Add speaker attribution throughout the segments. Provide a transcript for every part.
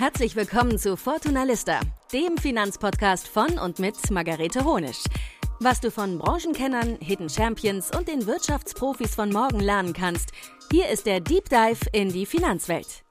Speaker 1: Herzlich willkommen zu Fortuna Lista, dem Finanzpodcast von und mit Margarete Honisch. Was du von Branchenkennern, Hidden Champions und den Wirtschaftsprofis von morgen lernen kannst, hier ist der Deep Dive in die Finanzwelt.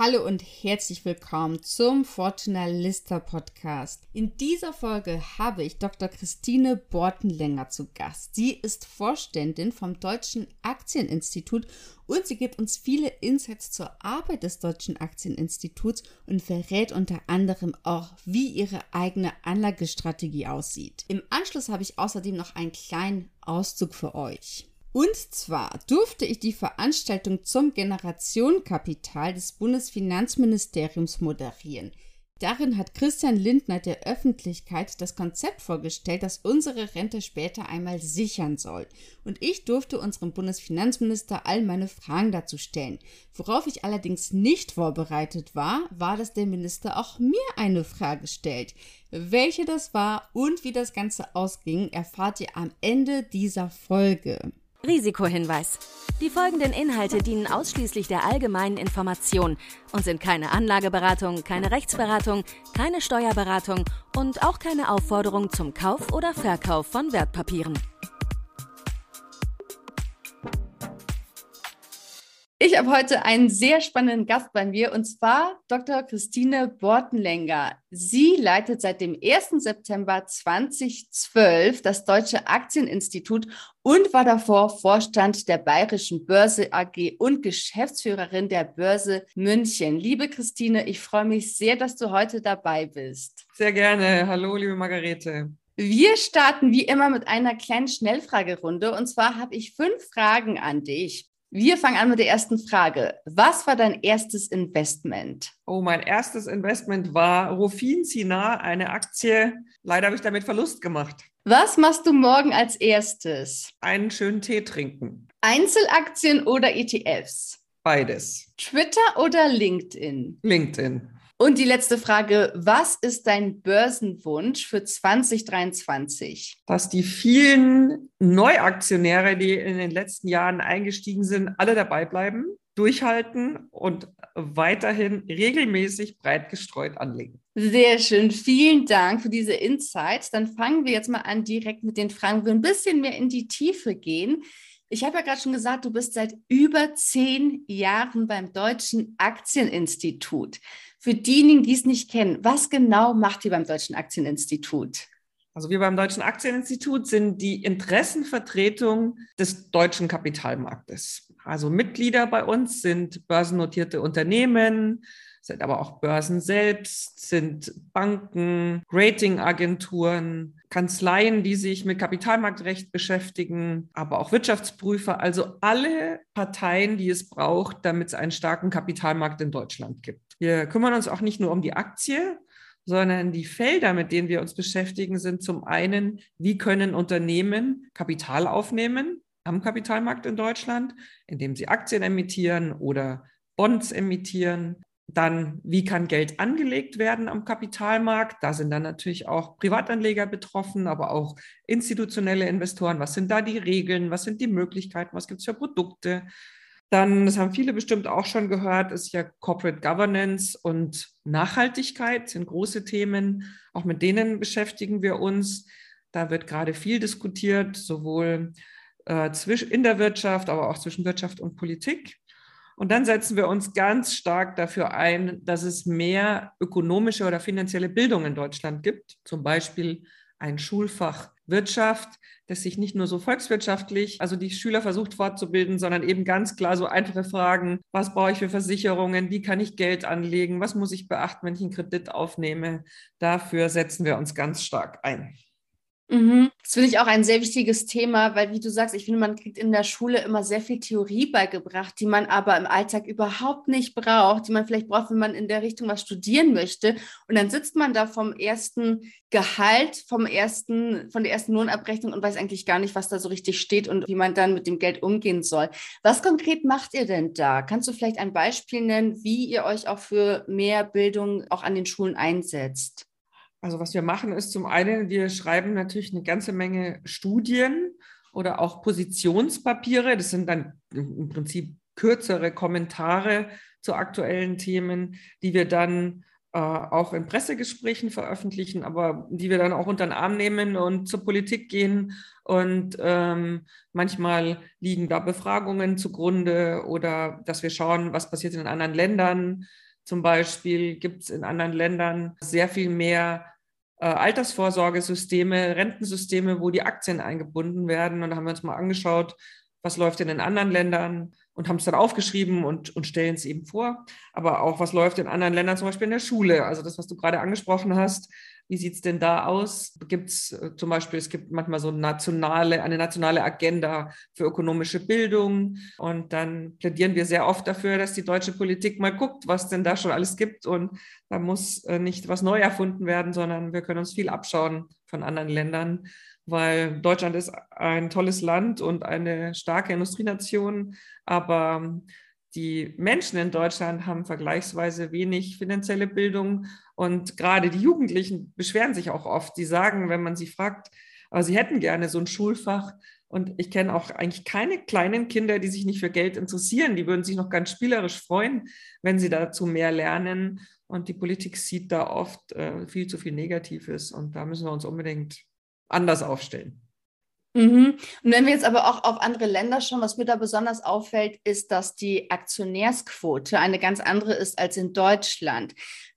Speaker 2: Hallo und herzlich willkommen zum Fortuna Lister Podcast. In dieser Folge habe ich Dr. Christine Bortenlänger zu Gast. Sie ist Vorständin vom Deutschen Aktieninstitut und sie gibt uns viele Insights zur Arbeit des Deutschen Aktieninstituts und verrät unter anderem auch, wie ihre eigene Anlagestrategie aussieht. Im Anschluss habe ich außerdem noch einen kleinen Auszug für euch. Und zwar durfte ich die Veranstaltung zum Generationenkapital des Bundesfinanzministeriums moderieren. Darin hat Christian Lindner der Öffentlichkeit das Konzept vorgestellt, das unsere Rente später einmal sichern soll. Und ich durfte unserem Bundesfinanzminister all meine Fragen dazu stellen. Worauf ich allerdings nicht vorbereitet war, war, dass der Minister auch mir eine Frage stellt. Welche das war und wie das Ganze ausging, erfahrt ihr am Ende dieser Folge.
Speaker 1: Risikohinweis. Die folgenden Inhalte dienen ausschließlich der allgemeinen Information und sind keine Anlageberatung, keine Rechtsberatung, keine Steuerberatung und auch keine Aufforderung zum Kauf oder Verkauf von Wertpapieren.
Speaker 2: Ich habe heute einen sehr spannenden Gast bei mir und zwar Dr. Christine Bortenlänger. Sie leitet seit dem 1. September 2012 das Deutsche Aktieninstitut und war davor Vorstand der Bayerischen Börse AG und Geschäftsführerin der Börse München. Liebe Christine, ich freue mich sehr, dass du heute dabei bist.
Speaker 3: Sehr gerne. Hallo, liebe Margarete.
Speaker 2: Wir starten wie immer mit einer kleinen Schnellfragerunde. Und zwar habe ich fünf Fragen an dich. Wir fangen an mit der ersten Frage. Was war dein erstes Investment?
Speaker 3: Oh, mein erstes Investment war Rufin Sinar, eine Aktie. Leider habe ich damit Verlust gemacht.
Speaker 2: Was machst du morgen als erstes?
Speaker 3: Einen schönen Tee trinken.
Speaker 2: Einzelaktien oder ETFs?
Speaker 3: Beides.
Speaker 2: Twitter oder LinkedIn?
Speaker 3: LinkedIn.
Speaker 2: Und die letzte Frage, was ist dein Börsenwunsch für 2023?
Speaker 3: Dass die vielen Neuaktionäre, die in den letzten Jahren eingestiegen sind, alle dabei bleiben, durchhalten und weiterhin regelmäßig breit gestreut anlegen.
Speaker 2: Sehr schön. Vielen Dank für diese Insights. Dann fangen wir jetzt mal an direkt mit den Fragen, wo wir ein bisschen mehr in die Tiefe gehen. Ich habe ja gerade schon gesagt, du bist seit über zehn Jahren beim Deutschen Aktieninstitut. Für diejenigen, die es nicht kennen, was genau macht ihr beim Deutschen Aktieninstitut?
Speaker 3: Also wir beim Deutschen Aktieninstitut sind die Interessenvertretung des deutschen Kapitalmarktes. Also Mitglieder bei uns sind börsennotierte Unternehmen, sind aber auch Börsen selbst, sind Banken, Ratingagenturen, Kanzleien, die sich mit Kapitalmarktrecht beschäftigen, aber auch Wirtschaftsprüfer, also alle Parteien, die es braucht, damit es einen starken Kapitalmarkt in Deutschland gibt. Wir kümmern uns auch nicht nur um die Aktie, sondern die Felder, mit denen wir uns beschäftigen, sind zum einen, wie können Unternehmen Kapital aufnehmen am Kapitalmarkt in Deutschland, indem sie Aktien emittieren oder Bonds emittieren. Dann, wie kann Geld angelegt werden am Kapitalmarkt? Da sind dann natürlich auch Privatanleger betroffen, aber auch institutionelle Investoren. Was sind da die Regeln? Was sind die Möglichkeiten? Was gibt es für Produkte? Dann, das haben viele bestimmt auch schon gehört, ist ja Corporate Governance und Nachhaltigkeit sind große Themen. Auch mit denen beschäftigen wir uns. Da wird gerade viel diskutiert, sowohl äh, in der Wirtschaft, aber auch zwischen Wirtschaft und Politik. Und dann setzen wir uns ganz stark dafür ein, dass es mehr ökonomische oder finanzielle Bildung in Deutschland gibt. Zum Beispiel ein Schulfach Wirtschaft, das sich nicht nur so volkswirtschaftlich, also die Schüler versucht fortzubilden, sondern eben ganz klar so einfache Fragen, was brauche ich für Versicherungen, wie kann ich Geld anlegen, was muss ich beachten, wenn ich einen Kredit aufnehme. Dafür setzen wir uns ganz stark ein.
Speaker 2: Mhm. Das finde ich auch ein sehr wichtiges Thema, weil, wie du sagst, ich finde, man kriegt in der Schule immer sehr viel Theorie beigebracht, die man aber im Alltag überhaupt nicht braucht, die man vielleicht braucht, wenn man in der Richtung was studieren möchte. Und dann sitzt man da vom ersten Gehalt, vom ersten, von der ersten Lohnabrechnung und weiß eigentlich gar nicht, was da so richtig steht und wie man dann mit dem Geld umgehen soll. Was konkret macht ihr denn da? Kannst du vielleicht ein Beispiel nennen, wie ihr euch auch für mehr Bildung auch an den Schulen einsetzt?
Speaker 3: Also was wir machen ist zum einen, wir schreiben natürlich eine ganze Menge Studien oder auch Positionspapiere. Das sind dann im Prinzip kürzere Kommentare zu aktuellen Themen, die wir dann äh, auch in Pressegesprächen veröffentlichen, aber die wir dann auch unter den Arm nehmen und zur Politik gehen. Und ähm, manchmal liegen da Befragungen zugrunde oder dass wir schauen, was passiert in anderen Ländern. Zum Beispiel gibt es in anderen Ländern sehr viel mehr äh, Altersvorsorgesysteme, Rentensysteme, wo die Aktien eingebunden werden. Und da haben wir uns mal angeschaut, was läuft denn in anderen Ländern und haben es dann aufgeschrieben und, und stellen es eben vor. Aber auch, was läuft in anderen Ländern, zum Beispiel in der Schule. Also das, was du gerade angesprochen hast, wie sieht es denn da aus? Gibt es äh, zum Beispiel, es gibt manchmal so nationale, eine nationale Agenda für ökonomische Bildung. Und dann plädieren wir sehr oft dafür, dass die deutsche Politik mal guckt, was denn da schon alles gibt. Und da muss äh, nicht was neu erfunden werden, sondern wir können uns viel abschauen von anderen Ländern weil Deutschland ist ein tolles Land und eine starke Industrienation, aber die Menschen in Deutschland haben vergleichsweise wenig finanzielle Bildung und gerade die Jugendlichen beschweren sich auch oft. Die sagen, wenn man sie fragt, aber sie hätten gerne so ein Schulfach. Und ich kenne auch eigentlich keine kleinen Kinder, die sich nicht für Geld interessieren. Die würden sich noch ganz spielerisch freuen, wenn sie dazu mehr lernen. Und die Politik sieht da oft äh, viel zu viel Negatives. Und da müssen wir uns unbedingt anders aufstellen.
Speaker 2: Mhm. Und wenn wir jetzt aber auch auf andere Länder schauen, was mir da besonders auffällt, ist, dass die Aktionärsquote eine ganz andere ist als in Deutschland.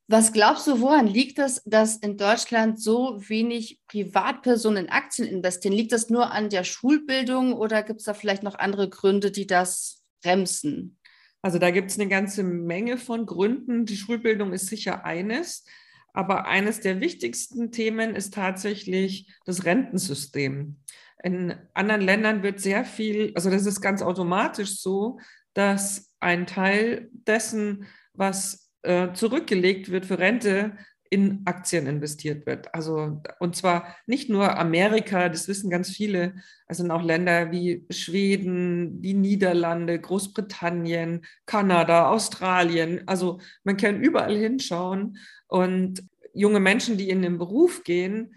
Speaker 2: Was glaubst du, woran liegt das, dass in Deutschland so wenig Privatpersonen in Aktien investieren? Liegt das nur an der Schulbildung oder gibt es da vielleicht noch andere Gründe, die das bremsen?
Speaker 3: Also da gibt es eine ganze Menge von Gründen. Die Schulbildung ist sicher eines. Aber eines der wichtigsten Themen ist tatsächlich das Rentensystem. In anderen Ländern wird sehr viel, also das ist ganz automatisch so, dass ein Teil dessen, was äh, zurückgelegt wird für Rente, in Aktien investiert wird. Also, und zwar nicht nur Amerika, das wissen ganz viele, es sind auch Länder wie Schweden, die Niederlande, Großbritannien, Kanada, Australien. Also man kann überall hinschauen und junge Menschen, die in den Beruf gehen,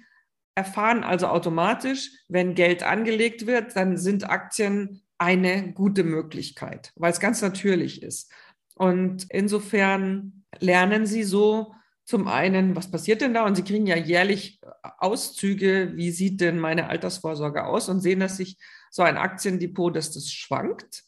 Speaker 3: erfahren also automatisch, wenn Geld angelegt wird, dann sind Aktien eine gute Möglichkeit, weil es ganz natürlich ist. Und insofern lernen sie so, zum einen, was passiert denn da? Und Sie kriegen ja jährlich Auszüge, wie sieht denn meine Altersvorsorge aus und sehen, dass sich so ein Aktiendepot, dass das schwankt,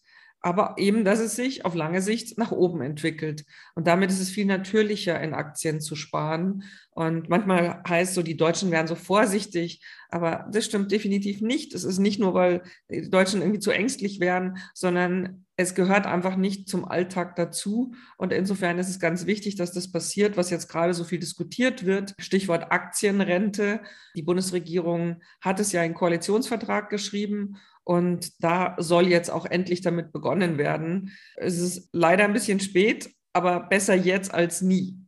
Speaker 3: aber eben, dass es sich auf lange Sicht nach oben entwickelt. Und damit ist es viel natürlicher, in Aktien zu sparen. Und manchmal heißt so, die Deutschen wären so vorsichtig, aber das stimmt definitiv nicht. Es ist nicht nur, weil die Deutschen irgendwie zu ängstlich wären, sondern es gehört einfach nicht zum Alltag dazu. Und insofern ist es ganz wichtig, dass das passiert, was jetzt gerade so viel diskutiert wird. Stichwort Aktienrente. Die Bundesregierung hat es ja in Koalitionsvertrag geschrieben. Und da soll jetzt auch endlich damit begonnen werden. Es ist leider ein bisschen spät, aber besser jetzt als nie.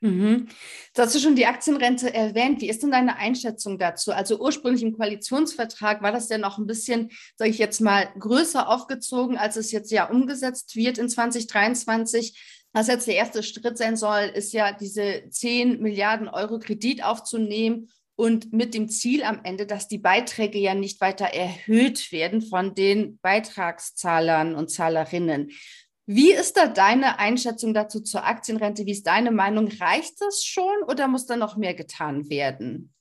Speaker 2: Mhm. Du hast du schon die Aktienrente erwähnt. Wie ist denn deine Einschätzung dazu? Also ursprünglich im Koalitionsvertrag war das ja noch ein bisschen, sage ich jetzt mal, größer aufgezogen, als es jetzt ja umgesetzt wird in 2023. Was jetzt der erste Schritt sein soll, ist ja diese 10 Milliarden Euro Kredit aufzunehmen und mit dem Ziel am Ende, dass die Beiträge ja nicht weiter erhöht werden von den Beitragszahlern und Zahlerinnen. Wie ist da deine Einschätzung dazu zur Aktienrente? Wie ist deine Meinung? Reicht das schon oder muss da noch mehr getan werden?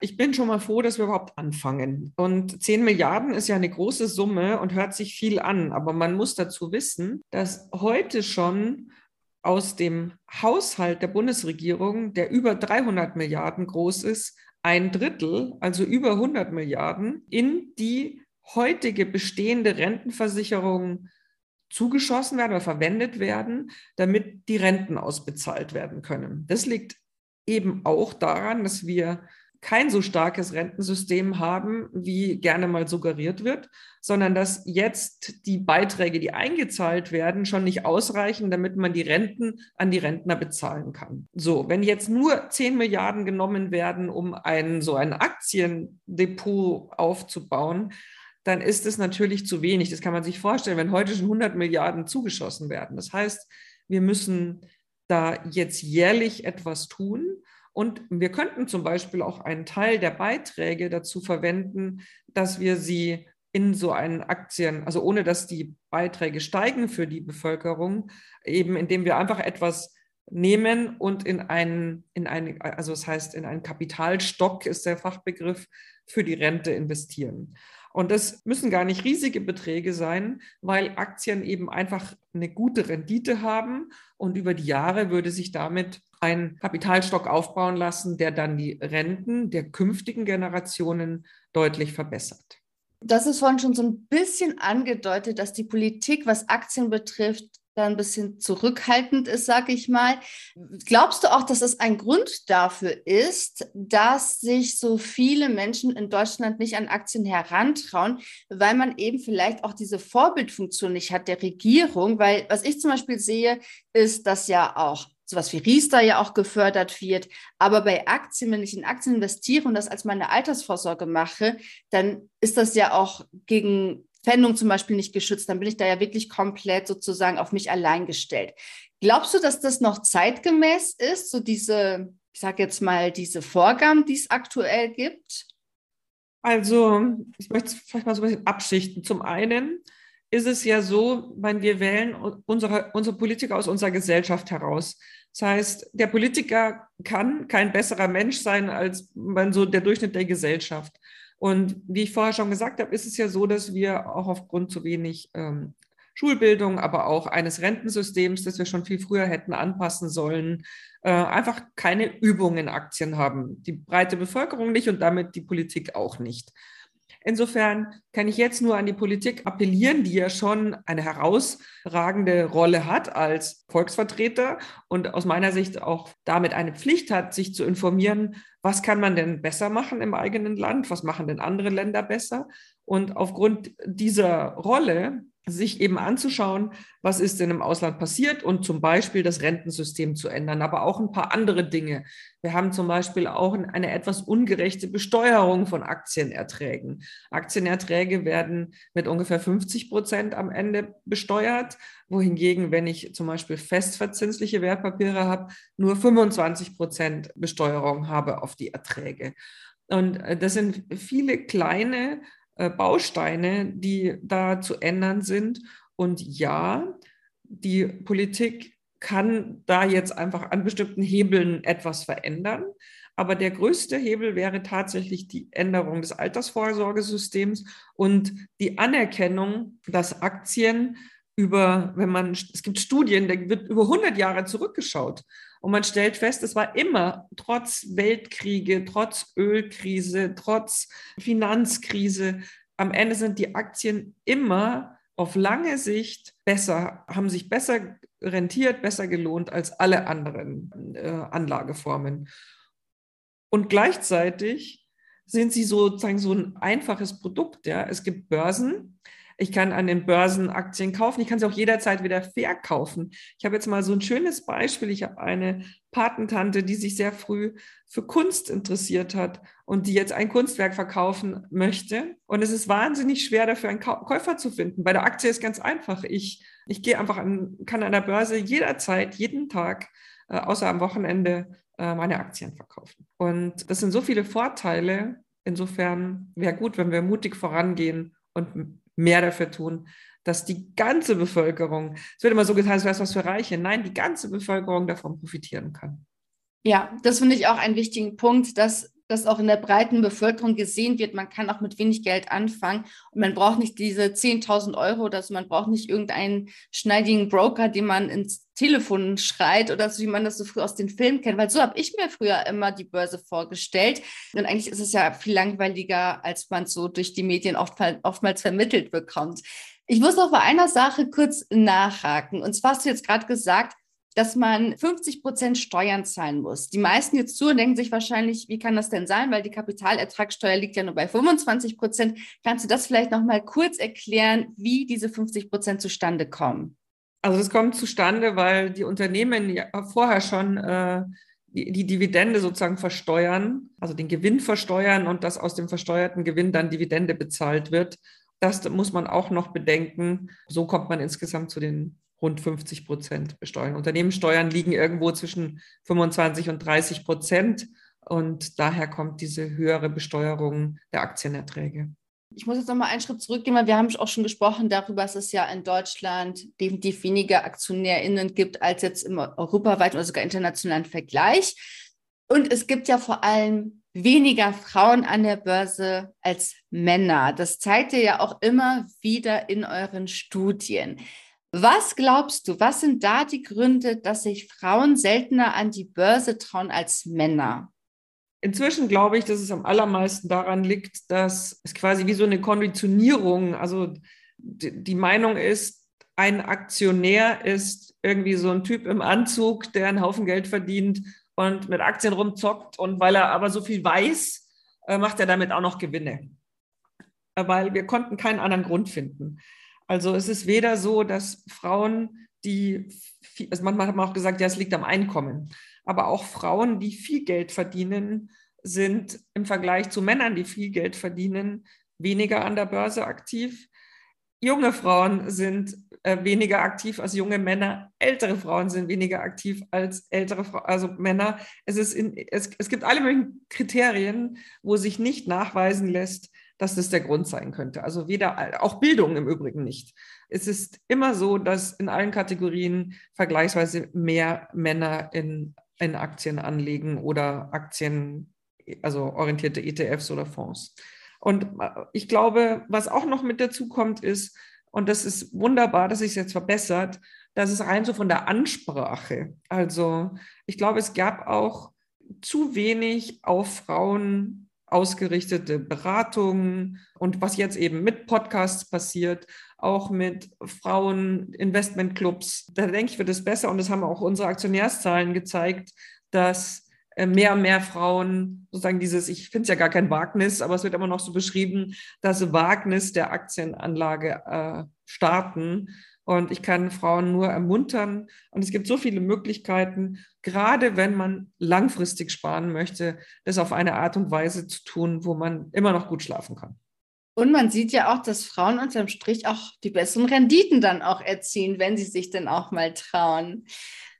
Speaker 3: Ich bin schon mal froh, dass wir überhaupt anfangen. Und 10 Milliarden ist ja eine große Summe und hört sich viel an. Aber man muss dazu wissen, dass heute schon aus dem Haushalt der Bundesregierung, der über 300 Milliarden groß ist, ein Drittel, also über 100 Milliarden, in die heutige bestehende Rentenversicherung zugeschossen werden oder verwendet werden, damit die Renten ausbezahlt werden können. Das liegt eben auch daran, dass wir kein so starkes Rentensystem haben, wie gerne mal suggeriert wird, sondern dass jetzt die Beiträge, die eingezahlt werden, schon nicht ausreichen, damit man die Renten an die Rentner bezahlen kann. So, wenn jetzt nur 10 Milliarden genommen werden, um ein, so ein Aktiendepot aufzubauen, dann ist es natürlich zu wenig. Das kann man sich vorstellen, wenn heute schon 100 Milliarden zugeschossen werden. Das heißt, wir müssen da jetzt jährlich etwas tun. Und wir könnten zum Beispiel auch einen Teil der Beiträge dazu verwenden, dass wir sie in so einen Aktien, also ohne dass die Beiträge steigen für die Bevölkerung, eben indem wir einfach etwas nehmen und in einen, in einen, also das heißt, in einen Kapitalstock ist der Fachbegriff für die Rente investieren. Und das müssen gar nicht riesige Beträge sein, weil Aktien eben einfach eine gute Rendite haben und über die Jahre würde sich damit ein Kapitalstock aufbauen lassen, der dann die Renten der künftigen Generationen deutlich verbessert.
Speaker 2: Das ist vorhin schon so ein bisschen angedeutet, dass die Politik, was Aktien betrifft, da ein bisschen zurückhaltend ist, sage ich mal. Glaubst du auch, dass es ein Grund dafür ist, dass sich so viele Menschen in Deutschland nicht an Aktien herantrauen, weil man eben vielleicht auch diese Vorbildfunktion nicht hat der Regierung? Weil was ich zum Beispiel sehe, ist, dass ja auch sowas wie Riester ja auch gefördert wird. Aber bei Aktien, wenn ich in Aktien investiere und das als meine Altersvorsorge mache, dann ist das ja auch gegen Pfändung zum Beispiel nicht geschützt, dann bin ich da ja wirklich komplett sozusagen auf mich allein gestellt. Glaubst du, dass das noch zeitgemäß ist, so diese, ich sage jetzt mal, diese Vorgaben, die es aktuell gibt?
Speaker 3: Also, ich möchte es vielleicht mal so ein bisschen abschichten. Zum einen ist es ja so, wenn wir wählen unsere, unsere Politiker aus unserer Gesellschaft heraus. Das heißt, der Politiker kann kein besserer Mensch sein als so der Durchschnitt der Gesellschaft. Und wie ich vorher schon gesagt habe, ist es ja so, dass wir auch aufgrund zu wenig ähm, Schulbildung, aber auch eines Rentensystems, das wir schon viel früher hätten anpassen sollen, äh, einfach keine Übung in Aktien haben. Die breite Bevölkerung nicht und damit die Politik auch nicht. Insofern kann ich jetzt nur an die Politik appellieren, die ja schon eine herausragende Rolle hat als Volksvertreter und aus meiner Sicht auch damit eine Pflicht hat, sich zu informieren, was kann man denn besser machen im eigenen Land, was machen denn andere Länder besser. Und aufgrund dieser Rolle sich eben anzuschauen, was ist denn im Ausland passiert und zum Beispiel das Rentensystem zu ändern, aber auch ein paar andere Dinge. Wir haben zum Beispiel auch eine etwas ungerechte Besteuerung von Aktienerträgen. Aktienerträge werden mit ungefähr 50 Prozent am Ende besteuert, wohingegen, wenn ich zum Beispiel festverzinsliche Wertpapiere habe, nur 25 Prozent Besteuerung habe auf die Erträge. Und äh, das sind viele kleine Bausteine, die da zu ändern sind. Und ja, die Politik kann da jetzt einfach an bestimmten Hebeln etwas verändern. Aber der größte Hebel wäre tatsächlich die Änderung des Altersvorsorgesystems und die Anerkennung, dass Aktien über, wenn man, es gibt Studien, da wird über 100 Jahre zurückgeschaut und man stellt fest, es war immer trotz Weltkriege, trotz Ölkrise, trotz Finanzkrise, am Ende sind die Aktien immer auf lange Sicht besser, haben sich besser rentiert, besser gelohnt als alle anderen äh, Anlageformen. Und gleichzeitig sind sie sozusagen so ein einfaches Produkt. Ja. Es gibt Börsen, ich kann an den Börsen Aktien kaufen. Ich kann sie auch jederzeit wieder verkaufen. Ich habe jetzt mal so ein schönes Beispiel. Ich habe eine Patentante, die sich sehr früh für Kunst interessiert hat und die jetzt ein Kunstwerk verkaufen möchte. Und es ist wahnsinnig schwer, dafür einen Käufer zu finden. Bei der Aktie ist ganz einfach. Ich, ich gehe einfach an, kann an der Börse jederzeit, jeden Tag, äh, außer am Wochenende, äh, meine Aktien verkaufen. Und das sind so viele Vorteile. Insofern wäre gut, wenn wir mutig vorangehen und mehr dafür tun, dass die ganze Bevölkerung, es wird immer so getan, es wäre was für Reiche, nein, die ganze Bevölkerung davon profitieren kann.
Speaker 2: Ja, das finde ich auch einen wichtigen Punkt, dass das auch in der breiten Bevölkerung gesehen wird. Man kann auch mit wenig Geld anfangen und man braucht nicht diese 10.000 Euro oder so, man braucht nicht irgendeinen schneidigen Broker, den man ins Telefon schreit oder so, wie man das so früh aus den Filmen kennt, weil so habe ich mir früher immer die Börse vorgestellt. Und eigentlich ist es ja viel langweiliger, als man so durch die Medien oft, oftmals vermittelt bekommt. Ich muss noch bei einer Sache kurz nachhaken. Und zwar hast du jetzt gerade gesagt, dass man 50 Prozent Steuern zahlen muss. Die meisten jetzt zu und denken sich wahrscheinlich, wie kann das denn sein? Weil die Kapitalertragssteuer liegt ja nur bei 25 Prozent. Kannst du das vielleicht noch mal kurz erklären, wie diese 50 Prozent zustande kommen?
Speaker 3: Also das kommt zustande, weil die Unternehmen ja vorher schon äh, die, die, Dividende sozusagen versteuern, also den Gewinn versteuern und dass aus dem versteuerten Gewinn dann Dividende bezahlt wird. Das muss man auch noch bedenken. So kommt man insgesamt zu den rund 50 Prozent besteuern. Unternehmenssteuern liegen irgendwo zwischen 25 und 30 Prozent und daher kommt diese höhere Besteuerung der Aktienerträge.
Speaker 2: ich muss jetzt noch mal einen Schritt zurückgehen, weil wir haben auch schon gesprochen darüber, dass es ja in Deutschland definitiv weniger AktionärInnen gibt als jetzt im europaweiten oder sogar internationalen Vergleich. Und es gibt ja vor allem weniger Frauen an der Börse als Männer. Das zeigt ihr ja auch immer wieder in euren Studien. Was glaubst du, was sind da die Gründe, dass sich Frauen seltener an die Börse trauen als Männer?
Speaker 3: Inzwischen glaube ich, dass es am allermeisten daran liegt, dass es quasi wie so eine Konditionierung, also die Meinung ist, ein Aktionär ist irgendwie so ein Typ im Anzug, der einen Haufen Geld verdient und mit Aktien rumzockt. Und weil er aber so viel weiß, äh, macht er damit auch noch Gewinne. Weil wir konnten keinen anderen Grund finden. Also es ist weder so, dass Frauen, die, also manchmal hat man auch gesagt, ja, es liegt am Einkommen, aber auch Frauen, die viel Geld verdienen, sind im Vergleich zu Männern, die viel Geld verdienen, weniger an der Börse aktiv. Junge Frauen sind äh, weniger aktiv als junge Männer. Ältere Frauen sind weniger aktiv als ältere Frauen, also Männer. Es, ist in, es, es gibt alle möglichen Kriterien, wo sich nicht nachweisen lässt, dass das der Grund sein könnte. Also weder, auch Bildung im Übrigen nicht. Es ist immer so, dass in allen Kategorien vergleichsweise mehr Männer in, in Aktien anlegen oder Aktien, also orientierte ETFs oder Fonds. Und ich glaube, was auch noch mit dazu kommt, ist, und das ist wunderbar, dass sich jetzt verbessert, dass es rein so von der Ansprache. Also ich glaube, es gab auch zu wenig auf Frauen ausgerichtete Beratungen und was jetzt eben mit Podcasts passiert, auch mit Frauen, Investmentclubs. Da denke ich, wird es besser und das haben auch unsere Aktionärszahlen gezeigt, dass äh, mehr und mehr Frauen sozusagen dieses, ich finde es ja gar kein Wagnis, aber es wird immer noch so beschrieben, das Wagnis der Aktienanlage äh, starten und ich kann Frauen nur ermuntern. Und es gibt so viele Möglichkeiten, gerade wenn man langfristig sparen möchte, das auf eine Art und Weise zu tun, wo man immer noch gut schlafen kann.
Speaker 2: Und man sieht ja auch, dass Frauen unterm Strich auch die besseren Renditen dann auch erzielen, wenn sie sich dann auch mal trauen.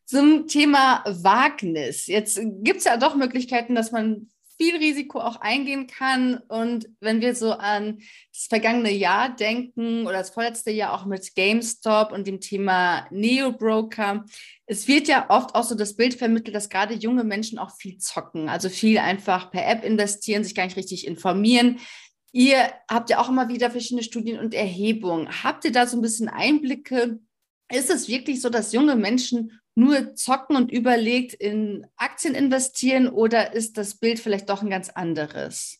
Speaker 2: Zum Thema Wagnis. Jetzt gibt es ja doch Möglichkeiten, dass man viel Risiko auch eingehen kann. Und wenn wir so an das vergangene Jahr denken oder das vorletzte Jahr auch mit GameStop und dem Thema Neo-Broker, es wird ja oft auch so das Bild vermittelt, dass gerade junge Menschen auch viel zocken, also viel einfach per App investieren, sich gar nicht richtig informieren. Ihr habt ja auch immer wieder verschiedene Studien und Erhebungen. Habt ihr da so ein bisschen Einblicke? Ist es wirklich so, dass junge Menschen nur zocken und überlegt in Aktien investieren oder ist das Bild vielleicht doch ein ganz anderes?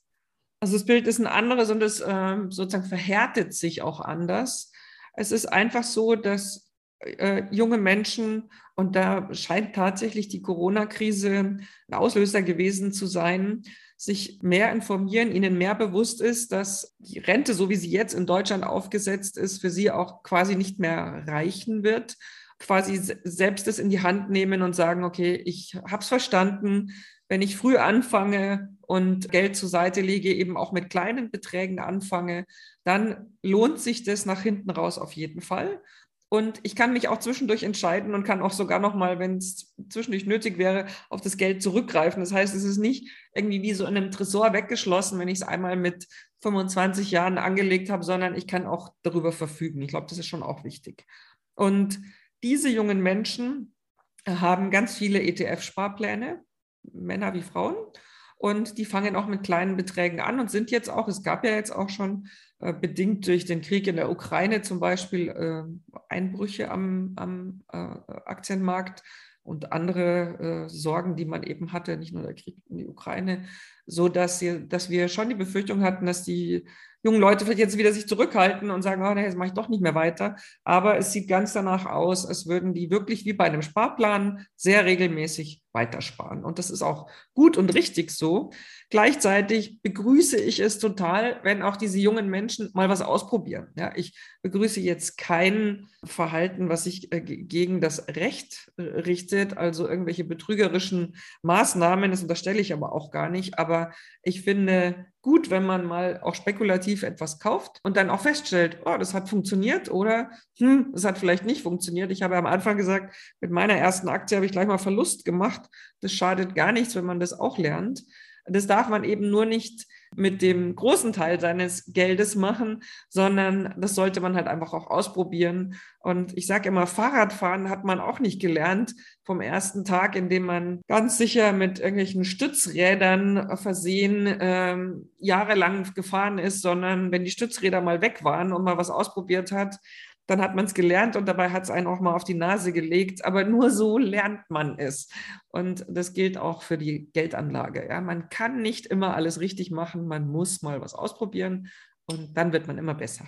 Speaker 3: Also das Bild ist ein anderes und es äh, sozusagen verhärtet sich auch anders. Es ist einfach so, dass äh, junge Menschen, und da scheint tatsächlich die Corona-Krise ein Auslöser gewesen zu sein, sich mehr informieren, ihnen mehr bewusst ist, dass die Rente, so wie sie jetzt in Deutschland aufgesetzt ist, für sie auch quasi nicht mehr reichen wird quasi selbst es in die Hand nehmen und sagen, okay, ich habe es verstanden, wenn ich früh anfange und Geld zur Seite lege, eben auch mit kleinen Beträgen anfange, dann lohnt sich das nach hinten raus auf jeden Fall. Und ich kann mich auch zwischendurch entscheiden und kann auch sogar noch mal, wenn es zwischendurch nötig wäre, auf das Geld zurückgreifen. Das heißt, es ist nicht irgendwie wie so in einem Tresor weggeschlossen, wenn ich es einmal mit 25 Jahren angelegt habe, sondern ich kann auch darüber verfügen. Ich glaube, das ist schon auch wichtig. Und diese jungen Menschen haben ganz viele ETF-Sparpläne, Männer wie Frauen. Und die fangen auch mit kleinen Beträgen an und sind jetzt auch, es gab ja jetzt auch schon äh, bedingt durch den Krieg in der Ukraine zum Beispiel äh, Einbrüche am, am äh, Aktienmarkt und andere äh, Sorgen, die man eben hatte, nicht nur der Krieg in die Ukraine, so dass wir schon die Befürchtung hatten, dass die jungen Leute vielleicht jetzt wieder sich zurückhalten und sagen, oh, nee, jetzt mache ich doch nicht mehr weiter. Aber es sieht ganz danach aus, als würden die wirklich wie bei einem Sparplan sehr regelmäßig weitersparen. Und das ist auch gut und richtig so. Gleichzeitig begrüße ich es total, wenn auch diese jungen Menschen mal was ausprobieren. Ja, ich begrüße jetzt kein Verhalten, was sich äh, gegen das Recht äh, richtet, also irgendwelche betrügerischen Maßnahmen. Das unterstelle ich aber auch gar nicht. Aber ich finde gut, wenn man mal auch spekulativ etwas kauft und dann auch feststellt, oh, das hat funktioniert oder hm, das hat vielleicht nicht funktioniert. Ich habe am Anfang gesagt, mit meiner ersten Aktie habe ich gleich mal Verlust gemacht. Das schadet gar nichts, wenn man das auch lernt. Das darf man eben nur nicht mit dem großen Teil seines Geldes machen, sondern das sollte man halt einfach auch ausprobieren. Und ich sage immer, Fahrradfahren hat man auch nicht gelernt vom ersten Tag, in dem man ganz sicher mit irgendwelchen Stützrädern versehen ähm, jahrelang gefahren ist, sondern wenn die Stützräder mal weg waren und mal was ausprobiert hat, dann hat man es gelernt und dabei hat es einen auch mal auf die Nase gelegt. Aber nur so lernt man es. Und das gilt auch für die Geldanlage. Ja? Man kann nicht immer alles richtig machen, man muss mal was ausprobieren und dann wird man immer besser.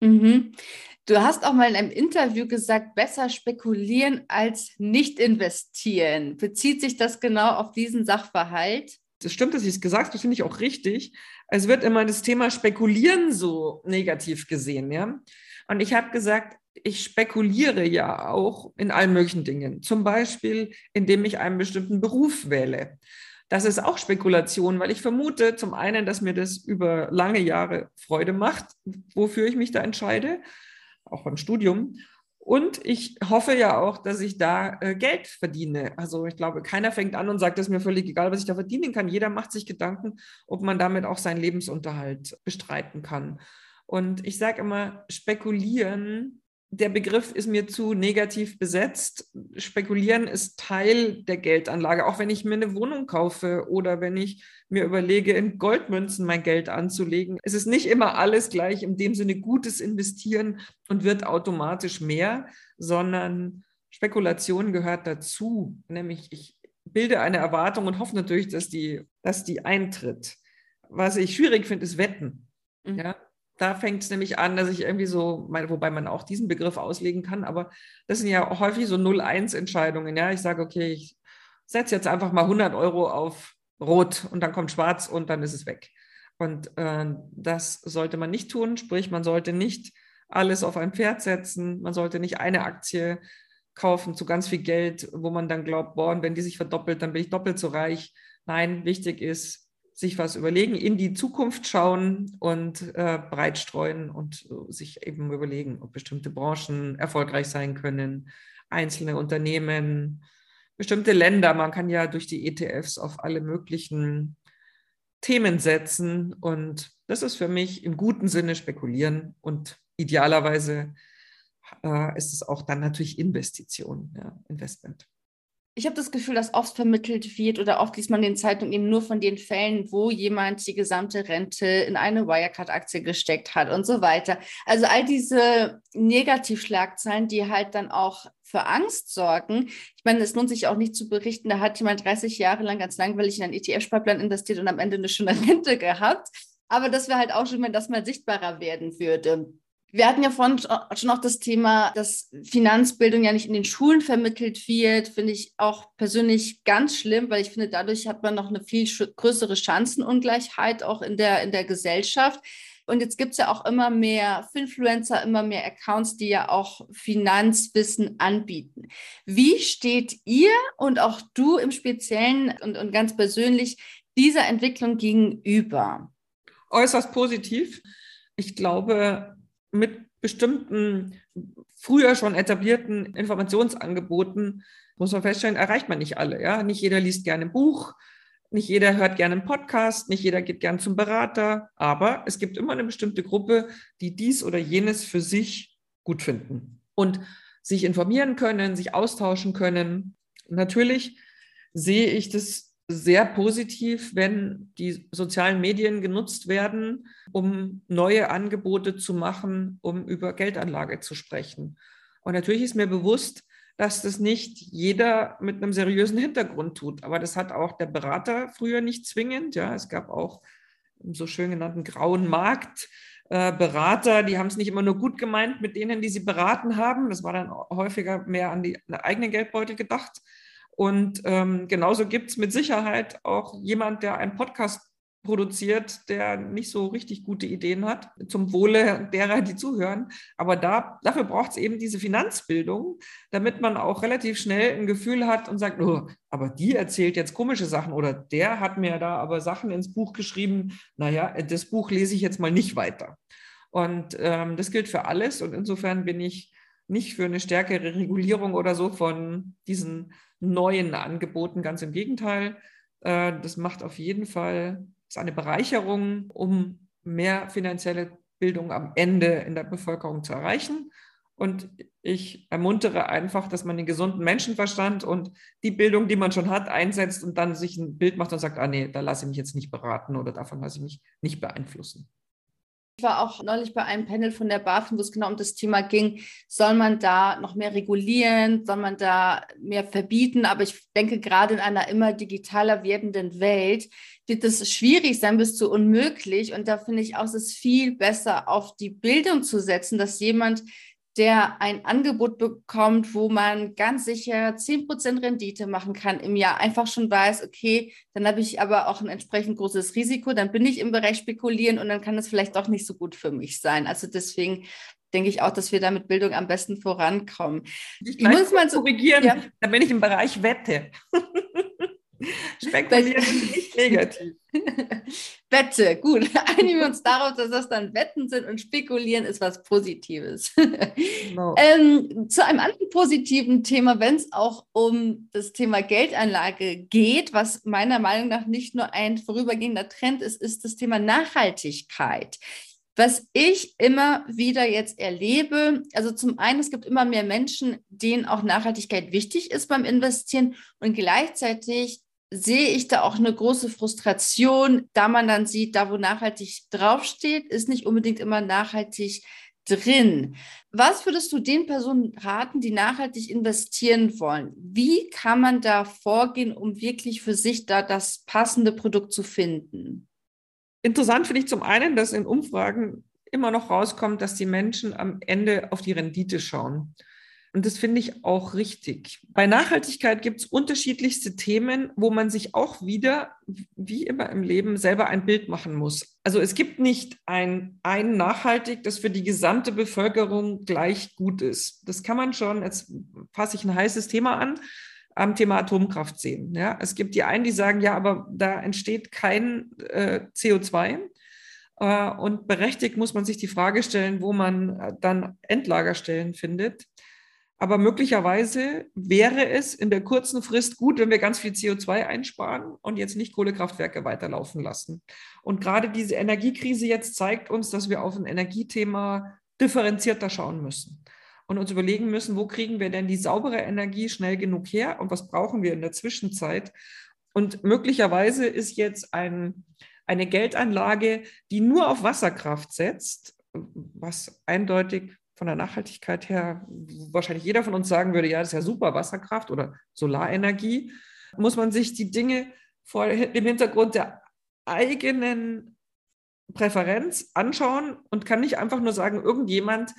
Speaker 2: Mhm. Du hast auch mal in einem Interview gesagt, besser spekulieren als nicht investieren. Bezieht sich das genau auf diesen Sachverhalt?
Speaker 3: Das stimmt, dass ich es gesagt habe, das finde ich auch richtig. Es wird immer das Thema Spekulieren so negativ gesehen, ja. Und ich habe gesagt, ich spekuliere ja auch in allen möglichen Dingen. Zum Beispiel, indem ich einen bestimmten Beruf wähle. Das ist auch Spekulation, weil ich vermute zum einen, dass mir das über lange Jahre Freude macht, wofür ich mich da entscheide, auch beim Studium. Und ich hoffe ja auch, dass ich da äh, Geld verdiene. Also ich glaube, keiner fängt an und sagt, es ist mir völlig egal, was ich da verdienen kann. Jeder macht sich Gedanken, ob man damit auch seinen Lebensunterhalt bestreiten kann. Und ich sage immer, spekulieren, der Begriff ist mir zu negativ besetzt. Spekulieren ist Teil der Geldanlage. Auch wenn ich mir eine Wohnung kaufe oder wenn ich mir überlege, in Goldmünzen mein Geld anzulegen. Es ist nicht immer alles gleich in dem Sinne gutes Investieren und wird automatisch mehr, sondern Spekulation gehört dazu. Nämlich ich bilde eine Erwartung und hoffe natürlich, dass die, dass die eintritt. Was ich schwierig finde, ist Wetten. Mhm. Ja, da fängt es nämlich an, dass ich irgendwie so, wobei man auch diesen Begriff auslegen kann, aber das sind ja häufig so 0-1-Entscheidungen. Ja, ich sage, okay, ich setze jetzt einfach mal 100 Euro auf Rot und dann kommt Schwarz und dann ist es weg. Und äh, das sollte man nicht tun, sprich, man sollte nicht alles auf ein Pferd setzen, man sollte nicht eine Aktie kaufen zu ganz viel Geld, wo man dann glaubt, boah, wenn die sich verdoppelt, dann bin ich doppelt so reich. Nein, wichtig ist, sich was überlegen, in die Zukunft schauen und äh, breit streuen und äh, sich eben überlegen, ob bestimmte Branchen erfolgreich sein können, einzelne Unternehmen, bestimmte Länder. Man kann ja durch die ETFs auf alle möglichen Themen setzen und das ist für mich im guten Sinne spekulieren und idealerweise äh, ist es auch dann natürlich Investition, ja, Investment
Speaker 2: ich habe das Gefühl, dass oft vermittelt wird oder oft liest man in den Zeitungen eben nur von den Fällen, wo jemand die gesamte Rente in eine Wirecard-Aktie gesteckt hat und so weiter. Also all diese Negativschlagzeilen, die halt dann auch für Angst sorgen. Ich meine, es lohnt sich auch nicht zu berichten, da hat jemand 30 Jahre lang ganz langweilig in einen ETF-Sparplan investiert und am Ende eine schöne Rente gehabt. Aber das wäre halt auch schön, wenn das mal sichtbarer werden würde. Wir hatten ja vorhin schon auch das Thema, dass Finanzbildung ja nicht in den Schulen vermittelt wird, finde ich auch persönlich ganz schlimm, weil ich finde, dadurch hat man noch eine viel größere Chancenungleichheit auch in der, in der Gesellschaft. Und jetzt gibt es ja auch immer mehr Influencer, immer mehr Accounts, die ja auch Finanzwissen anbieten. Wie steht ihr und auch du im Speziellen und, und ganz persönlich dieser Entwicklung gegenüber?
Speaker 3: Äußerst positiv. Ich glaube, mit bestimmten früher schon etablierten Informationsangeboten muss man feststellen, erreicht man nicht alle. Ja? Nicht jeder liest gerne ein Buch, nicht jeder hört gerne einen Podcast, nicht jeder geht gerne zum Berater, aber es gibt immer eine bestimmte Gruppe, die dies oder jenes für sich gut finden und sich informieren können, sich austauschen können. Natürlich sehe ich das sehr positiv, wenn die sozialen Medien genutzt werden, um neue Angebote zu machen, um über Geldanlage zu sprechen. Und natürlich ist mir bewusst, dass das nicht jeder mit einem seriösen Hintergrund tut. Aber das hat auch der Berater früher nicht zwingend. Ja, es gab auch im so schön genannten grauen Markt äh, Berater, die haben es nicht immer nur gut gemeint mit denen, die sie beraten haben. Das war dann häufiger mehr an die eigenen Geldbeutel gedacht. Und ähm, genauso gibt es mit Sicherheit auch jemand, der einen Podcast produziert, der nicht so richtig gute Ideen hat, zum Wohle derer, die zuhören. Aber da, dafür braucht es eben diese Finanzbildung, damit man auch relativ schnell ein Gefühl hat und sagt, oh, aber die erzählt jetzt komische Sachen oder der hat mir da aber Sachen ins Buch geschrieben, naja, das Buch lese ich jetzt mal nicht weiter. Und ähm, das gilt für alles und insofern bin ich nicht für eine stärkere Regulierung oder so von diesen neuen Angeboten. Ganz im Gegenteil, äh, das macht auf jeden Fall ist eine Bereicherung, um mehr finanzielle Bildung am Ende in der Bevölkerung zu erreichen. Und ich ermuntere einfach, dass man den gesunden Menschenverstand und die Bildung, die man schon hat, einsetzt und dann sich ein Bild macht und sagt, ah nee, da lasse ich mich jetzt nicht beraten oder davon lasse ich mich nicht beeinflussen.
Speaker 2: War auch neulich bei einem Panel von der BaFin, wo es genau um das Thema ging, soll man da noch mehr regulieren, soll man da mehr verbieten? Aber ich denke, gerade in einer immer digitaler werdenden Welt wird es schwierig sein bis zu unmöglich. Und da finde ich auch, es ist viel besser, auf die Bildung zu setzen, dass jemand der ein Angebot bekommt, wo man ganz sicher 10% Rendite machen kann im Jahr, einfach schon weiß, okay, dann habe ich aber auch ein entsprechend großes Risiko, dann bin ich im Bereich spekulieren und dann kann es vielleicht doch nicht so gut für mich sein. Also deswegen denke ich auch, dass wir da mit Bildung am besten vorankommen.
Speaker 3: Ich, ich muss mal korrigieren, ja. da bin ich im Bereich Wette. Spekulieren nicht negativ.
Speaker 2: Wette, gut. Einigen wir uns darauf, dass das dann Wetten sind und Spekulieren ist was Positives. Genau. ähm, zu einem anderen positiven Thema, wenn es auch um das Thema Geldanlage geht, was meiner Meinung nach nicht nur ein vorübergehender Trend ist, ist das Thema Nachhaltigkeit. Was ich immer wieder jetzt erlebe, also zum einen, es gibt immer mehr Menschen, denen auch Nachhaltigkeit wichtig ist beim Investieren und gleichzeitig sehe ich da auch eine große Frustration, da man dann sieht, da wo nachhaltig draufsteht, ist nicht unbedingt immer nachhaltig drin. Was würdest du den Personen raten, die nachhaltig investieren wollen? Wie kann man da vorgehen, um wirklich für sich da das passende Produkt zu finden?
Speaker 3: Interessant finde ich zum einen, dass in Umfragen immer noch rauskommt, dass die Menschen am Ende auf die Rendite schauen. Und das finde ich auch richtig. Bei Nachhaltigkeit gibt es unterschiedlichste Themen, wo man sich auch wieder, wie immer im Leben, selber ein Bild machen muss. Also es gibt nicht ein, ein nachhaltig, das für die gesamte Bevölkerung gleich gut ist. Das kann man schon, jetzt fasse ich ein heißes Thema an, am Thema Atomkraft sehen. Ja, es gibt die einen, die sagen, ja, aber da entsteht kein äh, CO2. Äh, und berechtigt muss man sich die Frage stellen, wo man äh, dann Endlagerstellen findet. Aber möglicherweise wäre es in der kurzen Frist gut, wenn wir ganz viel CO2 einsparen und jetzt nicht Kohlekraftwerke weiterlaufen lassen. Und gerade diese Energiekrise jetzt zeigt uns, dass wir auf ein Energiethema differenzierter schauen müssen und uns überlegen müssen, wo kriegen wir denn die saubere Energie schnell genug her und was brauchen wir in der Zwischenzeit. Und möglicherweise ist jetzt ein, eine Geldanlage, die nur auf Wasserkraft setzt, was eindeutig von der Nachhaltigkeit her wahrscheinlich jeder von uns sagen würde, ja, das ist ja super, Wasserkraft oder Solarenergie, muss man sich die Dinge vor dem Hintergrund der eigenen Präferenz anschauen und kann nicht einfach nur sagen, irgendjemand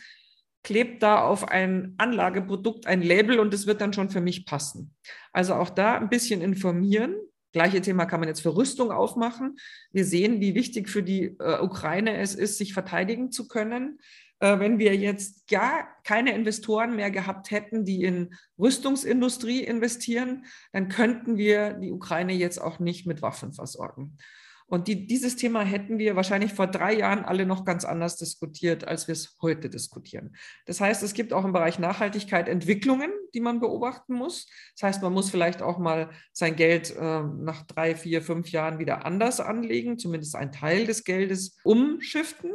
Speaker 3: klebt da auf ein Anlageprodukt ein Label und es wird dann schon für mich passen. Also auch da ein bisschen informieren. Gleiche Thema kann man jetzt für Rüstung aufmachen. Wir sehen, wie wichtig für die äh, Ukraine es ist, sich verteidigen zu können. Äh, wenn wir jetzt gar keine Investoren mehr gehabt hätten, die in Rüstungsindustrie investieren, dann könnten wir die Ukraine jetzt auch nicht mit Waffen versorgen. Und die, dieses Thema hätten wir wahrscheinlich vor drei Jahren alle noch ganz anders diskutiert, als wir es heute diskutieren. Das heißt, es gibt auch im Bereich Nachhaltigkeit Entwicklungen, die man beobachten muss. Das heißt, man muss vielleicht auch mal sein Geld äh, nach drei, vier, fünf Jahren wieder anders anlegen, zumindest einen Teil des Geldes umschiften.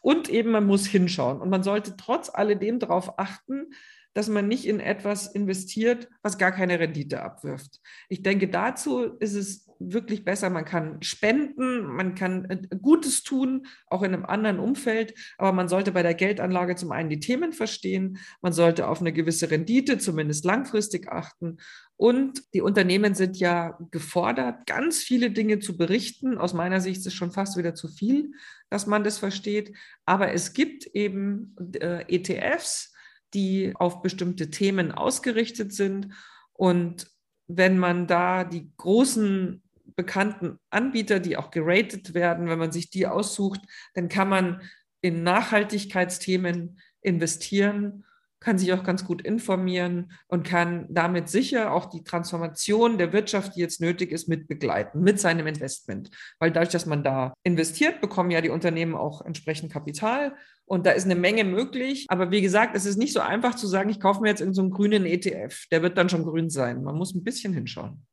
Speaker 3: Und eben, man muss hinschauen. Und man sollte trotz alledem darauf achten, dass man nicht in etwas investiert, was gar keine Rendite abwirft. Ich denke, dazu ist es wirklich besser. Man kann spenden, man kann äh, Gutes tun, auch in einem anderen Umfeld. Aber man sollte bei der Geldanlage zum einen die Themen verstehen, man sollte auf eine gewisse Rendite zumindest langfristig achten. Und die Unternehmen sind ja gefordert, ganz viele Dinge zu berichten. Aus meiner Sicht ist es schon fast wieder zu viel, dass man das versteht. Aber es gibt eben äh, ETFs, die auf bestimmte Themen ausgerichtet sind. Und wenn man da die großen bekannten Anbieter, die auch geratet werden, wenn man sich die aussucht, dann kann man in Nachhaltigkeitsthemen investieren kann sich auch ganz gut informieren und kann damit sicher auch die Transformation der Wirtschaft, die jetzt nötig ist, mit begleiten, mit seinem Investment. Weil dadurch, dass man da investiert, bekommen ja die Unternehmen auch entsprechend Kapital und da ist eine Menge möglich. Aber wie gesagt, es ist nicht so einfach zu sagen, ich kaufe mir jetzt in so grünen ETF. Der wird dann schon grün sein. Man muss ein bisschen hinschauen.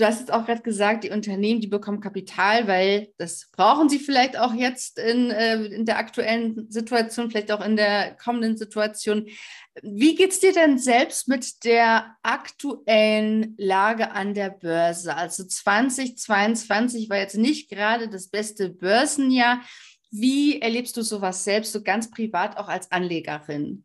Speaker 2: Du hast jetzt auch gerade gesagt, die Unternehmen, die bekommen Kapital, weil das brauchen sie vielleicht auch jetzt in, äh, in der aktuellen Situation, vielleicht auch in der kommenden Situation. Wie geht es dir denn selbst mit der aktuellen Lage an der Börse? Also 2022 war jetzt nicht gerade das beste Börsenjahr. Wie erlebst du sowas selbst, so ganz privat auch als Anlegerin?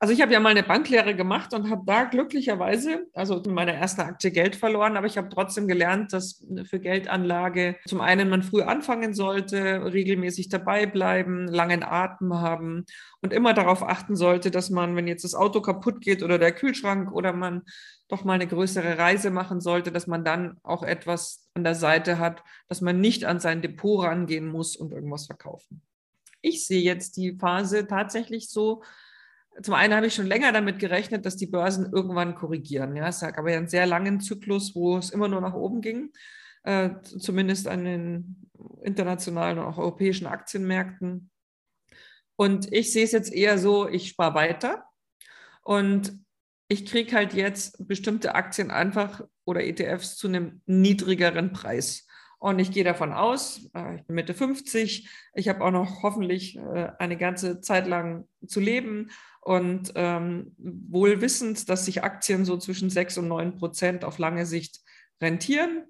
Speaker 3: Also ich habe ja mal eine Banklehre gemacht und habe da glücklicherweise, also in meiner ersten Aktie Geld verloren, aber ich habe trotzdem gelernt, dass für Geldanlage zum einen man früh anfangen sollte, regelmäßig dabei bleiben, langen Atem haben und immer darauf achten sollte, dass man, wenn jetzt das Auto kaputt geht oder der Kühlschrank oder man doch mal eine größere Reise machen sollte, dass man dann auch etwas an der Seite hat, dass man nicht an sein Depot rangehen muss und irgendwas verkaufen. Ich sehe jetzt die Phase tatsächlich so, zum einen habe ich schon länger damit gerechnet, dass die Börsen irgendwann korrigieren. Ja, es gab aber einen sehr langen Zyklus, wo es immer nur nach oben ging, äh, zumindest an den internationalen und auch europäischen Aktienmärkten. Und ich sehe es jetzt eher so, ich spare weiter und ich kriege halt jetzt bestimmte Aktien einfach oder ETFs zu einem niedrigeren Preis. Und ich gehe davon aus, äh, ich bin Mitte 50, ich habe auch noch hoffentlich äh, eine ganze Zeit lang zu leben. Und ähm, wohl wissend, dass sich Aktien so zwischen 6 und 9 Prozent auf lange Sicht rentieren,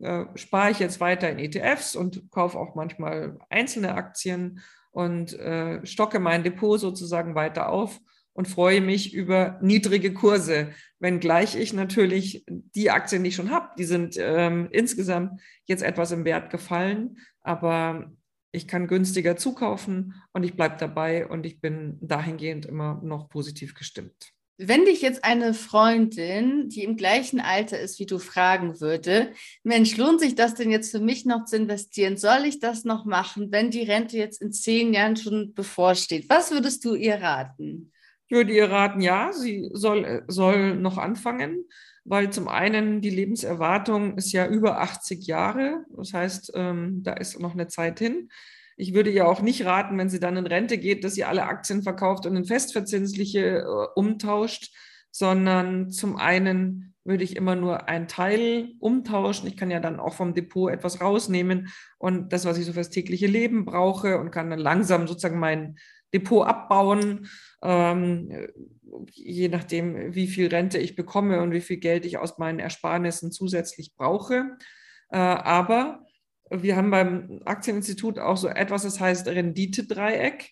Speaker 3: äh, spare ich jetzt weiter in ETFs und kaufe auch manchmal einzelne Aktien und äh, stocke mein Depot sozusagen weiter auf und freue mich über niedrige Kurse, wenngleich ich natürlich die Aktien, die ich schon habe, die sind ähm, insgesamt jetzt etwas im Wert gefallen, aber ich kann günstiger zukaufen und ich bleibe dabei und ich bin dahingehend immer noch positiv gestimmt.
Speaker 2: Wenn dich jetzt eine Freundin, die im gleichen Alter ist wie du, fragen würde, Mensch, lohnt sich das denn jetzt für mich noch zu investieren? Soll ich das noch machen, wenn die Rente jetzt in zehn Jahren schon bevorsteht? Was würdest du ihr raten?
Speaker 3: Ich würde ihr raten, ja, sie soll, soll noch anfangen weil zum einen die Lebenserwartung ist ja über 80 Jahre. Das heißt, ähm, da ist noch eine Zeit hin. Ich würde ihr auch nicht raten, wenn sie dann in Rente geht, dass sie alle Aktien verkauft und in festverzinsliche äh, umtauscht, sondern zum einen würde ich immer nur einen Teil umtauschen. Ich kann ja dann auch vom Depot etwas rausnehmen und das, was ich so fürs tägliche Leben brauche und kann dann langsam sozusagen mein Depot abbauen. Ähm, je nachdem, wie viel Rente ich bekomme und wie viel Geld ich aus meinen Ersparnissen zusätzlich brauche. Äh, aber wir haben beim Aktieninstitut auch so etwas, das heißt Renditedreieck.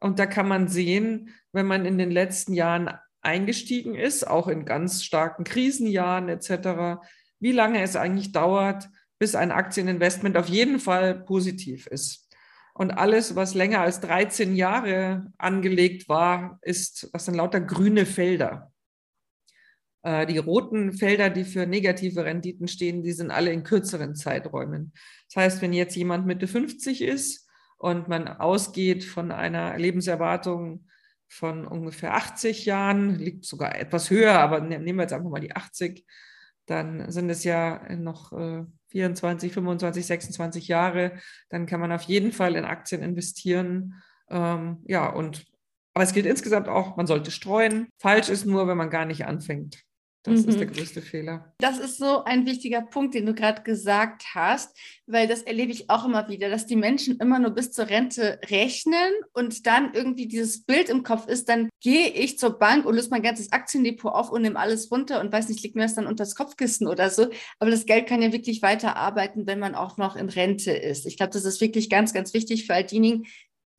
Speaker 3: Und da kann man sehen, wenn man in den letzten Jahren eingestiegen ist, auch in ganz starken Krisenjahren etc., wie lange es eigentlich dauert, bis ein Aktieninvestment auf jeden Fall positiv ist. Und alles, was länger als 13 Jahre angelegt war, ist, das sind lauter grüne Felder. Äh, die roten Felder, die für negative Renditen stehen, die sind alle in kürzeren Zeiträumen. Das heißt, wenn jetzt jemand Mitte 50 ist und man ausgeht von einer Lebenserwartung von ungefähr 80 Jahren, liegt sogar etwas höher, aber ne-, nehmen wir jetzt einfach mal die 80, dann sind es ja noch 24, 25, 26 Jahre, dann kann man auf jeden Fall in Aktien investieren. Ähm, ja, und aber es gilt insgesamt auch, man sollte streuen. Falsch ist nur, wenn man gar nicht anfängt. Das mhm. ist der größte Fehler.
Speaker 2: Das ist so ein wichtiger Punkt, den du gerade gesagt hast, weil das erlebe ich auch immer wieder, dass die Menschen immer nur bis zur Rente rechnen und dann irgendwie dieses Bild im Kopf ist, dann gehe ich zur Bank und löse mein ganzes Aktiendepot auf und nehme alles runter und weiß nicht, liegt mir das dann unter das Kopfkissen oder so. Aber das Geld kann ja wirklich weiter arbeiten, wenn man auch noch in Rente ist. Ich glaube, das ist wirklich ganz, ganz wichtig für all diejenigen,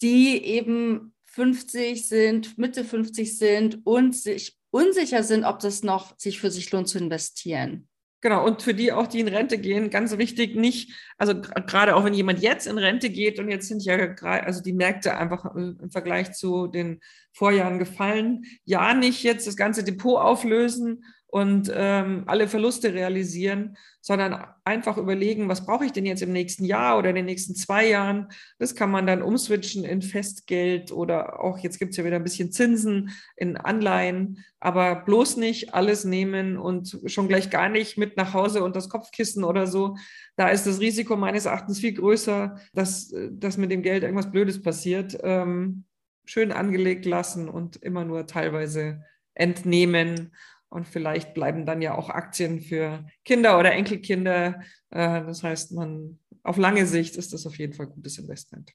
Speaker 2: die eben 50 sind, Mitte 50 sind und sich unsicher sind, ob das noch sich für sich lohnt zu investieren.
Speaker 3: Genau, und für die auch, die in Rente gehen, ganz wichtig, nicht, also gerade auch wenn jemand jetzt in Rente geht und jetzt sind ja gerade, also die Märkte einfach im Vergleich zu den Vorjahren gefallen, ja nicht jetzt das ganze Depot auflösen und ähm, alle Verluste realisieren, sondern einfach überlegen, was brauche ich denn jetzt im nächsten Jahr oder in den nächsten zwei Jahren. Das kann man dann umswitchen in Festgeld oder auch jetzt gibt es ja wieder ein bisschen Zinsen in Anleihen, aber bloß nicht alles nehmen und schon gleich gar nicht mit nach Hause und das Kopfkissen oder so. Da ist das Risiko meines Erachtens viel größer, dass, dass mit dem Geld irgendwas Blödes passiert. Ähm, schön angelegt lassen und immer nur teilweise entnehmen Und vielleicht bleiben dann ja auch Aktien für Kinder oder Enkelkinder. Äh, das heißt, man auf lange Sicht ist das auf jeden Fall ein gutes Investment.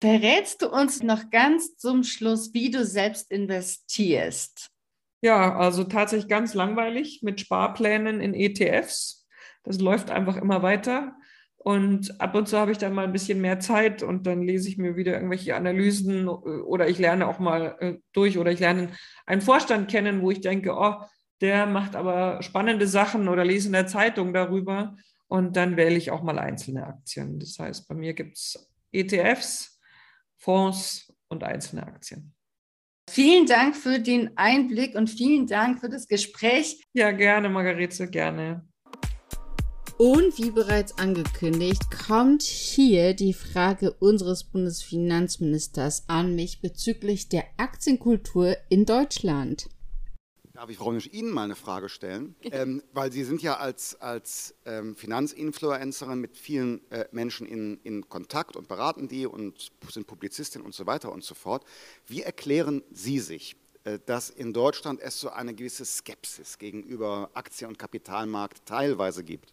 Speaker 4: Verrätst du uns noch ganz zum Schluss, wie du selbst investierst?
Speaker 3: Ja, also tatsächlich ganz langweilig mit Sparplänen in ETFs. Das läuft einfach immer weiter. Und ab und zu habe ich dann mal ein bisschen mehr Zeit und dann lese ich mir wieder irgendwelche Analysen oder ich lerne auch mal äh, durch oder ich lerne einen Vorstand kennen, wo ich denke, oh, der macht aber spannende Sachen oder lese in der Zeitung darüber und dann wähle ich auch mal einzelne Aktien. Das heißt, bei mir gibt es ETFs, Fonds und einzelne Aktien.
Speaker 4: Vielen Dank für den Einblick und vielen Dank für das Gespräch.
Speaker 3: Ja, gerne, Margarete, gerne.
Speaker 4: Und wie bereits angekündigt, kommt hier die Frage unseres Bundesfinanzministers an mich bezüglich der Aktienkultur in Deutschland.
Speaker 5: Darf ich, Frau Nisch, Ihnen mal eine Frage stellen? Ähm, weil Sie sind ja als, als ähm, Finanzinfluencerin mit vielen äh, Menschen in, in Kontakt und beraten die und sind Publizistin und so weiter und so fort. Wie erklären Sie sich, äh, dass in Deutschland es so eine gewisse Skepsis gegenüber Aktien- und Kapitalmarkt teilweise gibt?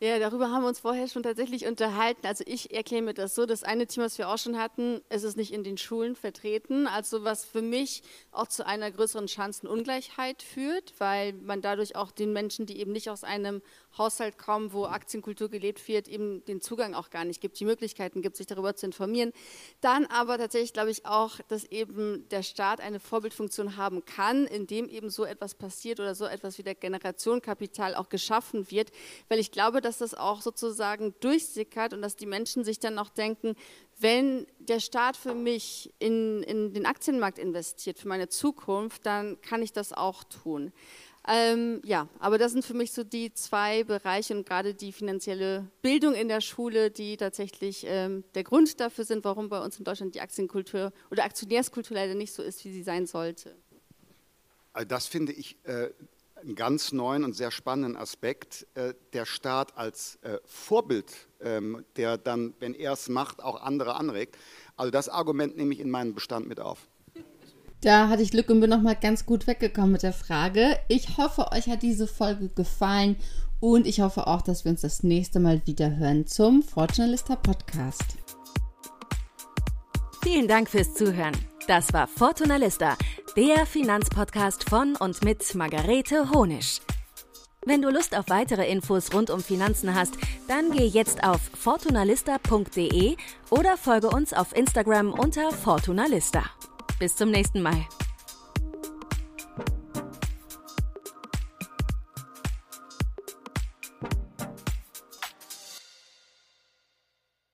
Speaker 2: Ja, darüber haben wir uns vorher schon tatsächlich unterhalten. Also ich erkläre mir das so, das eine Thema, was wir auch schon hatten, es ist nicht in den Schulen vertreten, also was für mich auch zu einer größeren Chancenungleichheit führt, weil man dadurch auch den Menschen, die eben nicht aus einem Haushalt kommen, wo Aktienkultur gelebt wird, eben den Zugang auch gar nicht gibt, die Möglichkeiten gibt, sich darüber zu informieren. Dann aber tatsächlich glaube ich auch, dass eben der Staat eine Vorbildfunktion haben kann, indem eben so etwas passiert oder so etwas wie der Generationenkapital auch geschaffen wird, weil ich glaube, dass das auch sozusagen durchsickert und dass die Menschen sich dann auch denken, wenn der Staat für mich in, in den Aktienmarkt investiert, für meine Zukunft, dann kann ich das auch tun. Ähm, ja, aber das sind für mich so die zwei Bereiche und gerade die finanzielle Bildung in der Schule, die tatsächlich ähm, der Grund dafür sind, warum bei uns in Deutschland die Aktienkultur oder Aktionärskultur leider nicht so ist, wie sie sein sollte.
Speaker 5: Also das finde ich äh, einen ganz neuen und sehr spannenden Aspekt. Äh, der Staat als äh, Vorbild, ähm, der dann, wenn er es macht, auch andere anregt. Also das Argument nehme ich in meinen Bestand mit auf.
Speaker 4: Da hatte ich Glück und bin nochmal ganz gut weggekommen mit der Frage. Ich hoffe, euch hat diese Folge gefallen und ich hoffe auch, dass wir uns das nächste Mal wieder hören zum Fortunalista Podcast.
Speaker 1: Vielen Dank fürs Zuhören. Das war Fortunalista, der Finanzpodcast von und mit Margarete Honisch. Wenn du Lust auf weitere Infos rund um Finanzen hast, dann geh jetzt auf fortunalista.de oder folge uns auf Instagram unter Fortunalista. Bis zum nächsten Mal.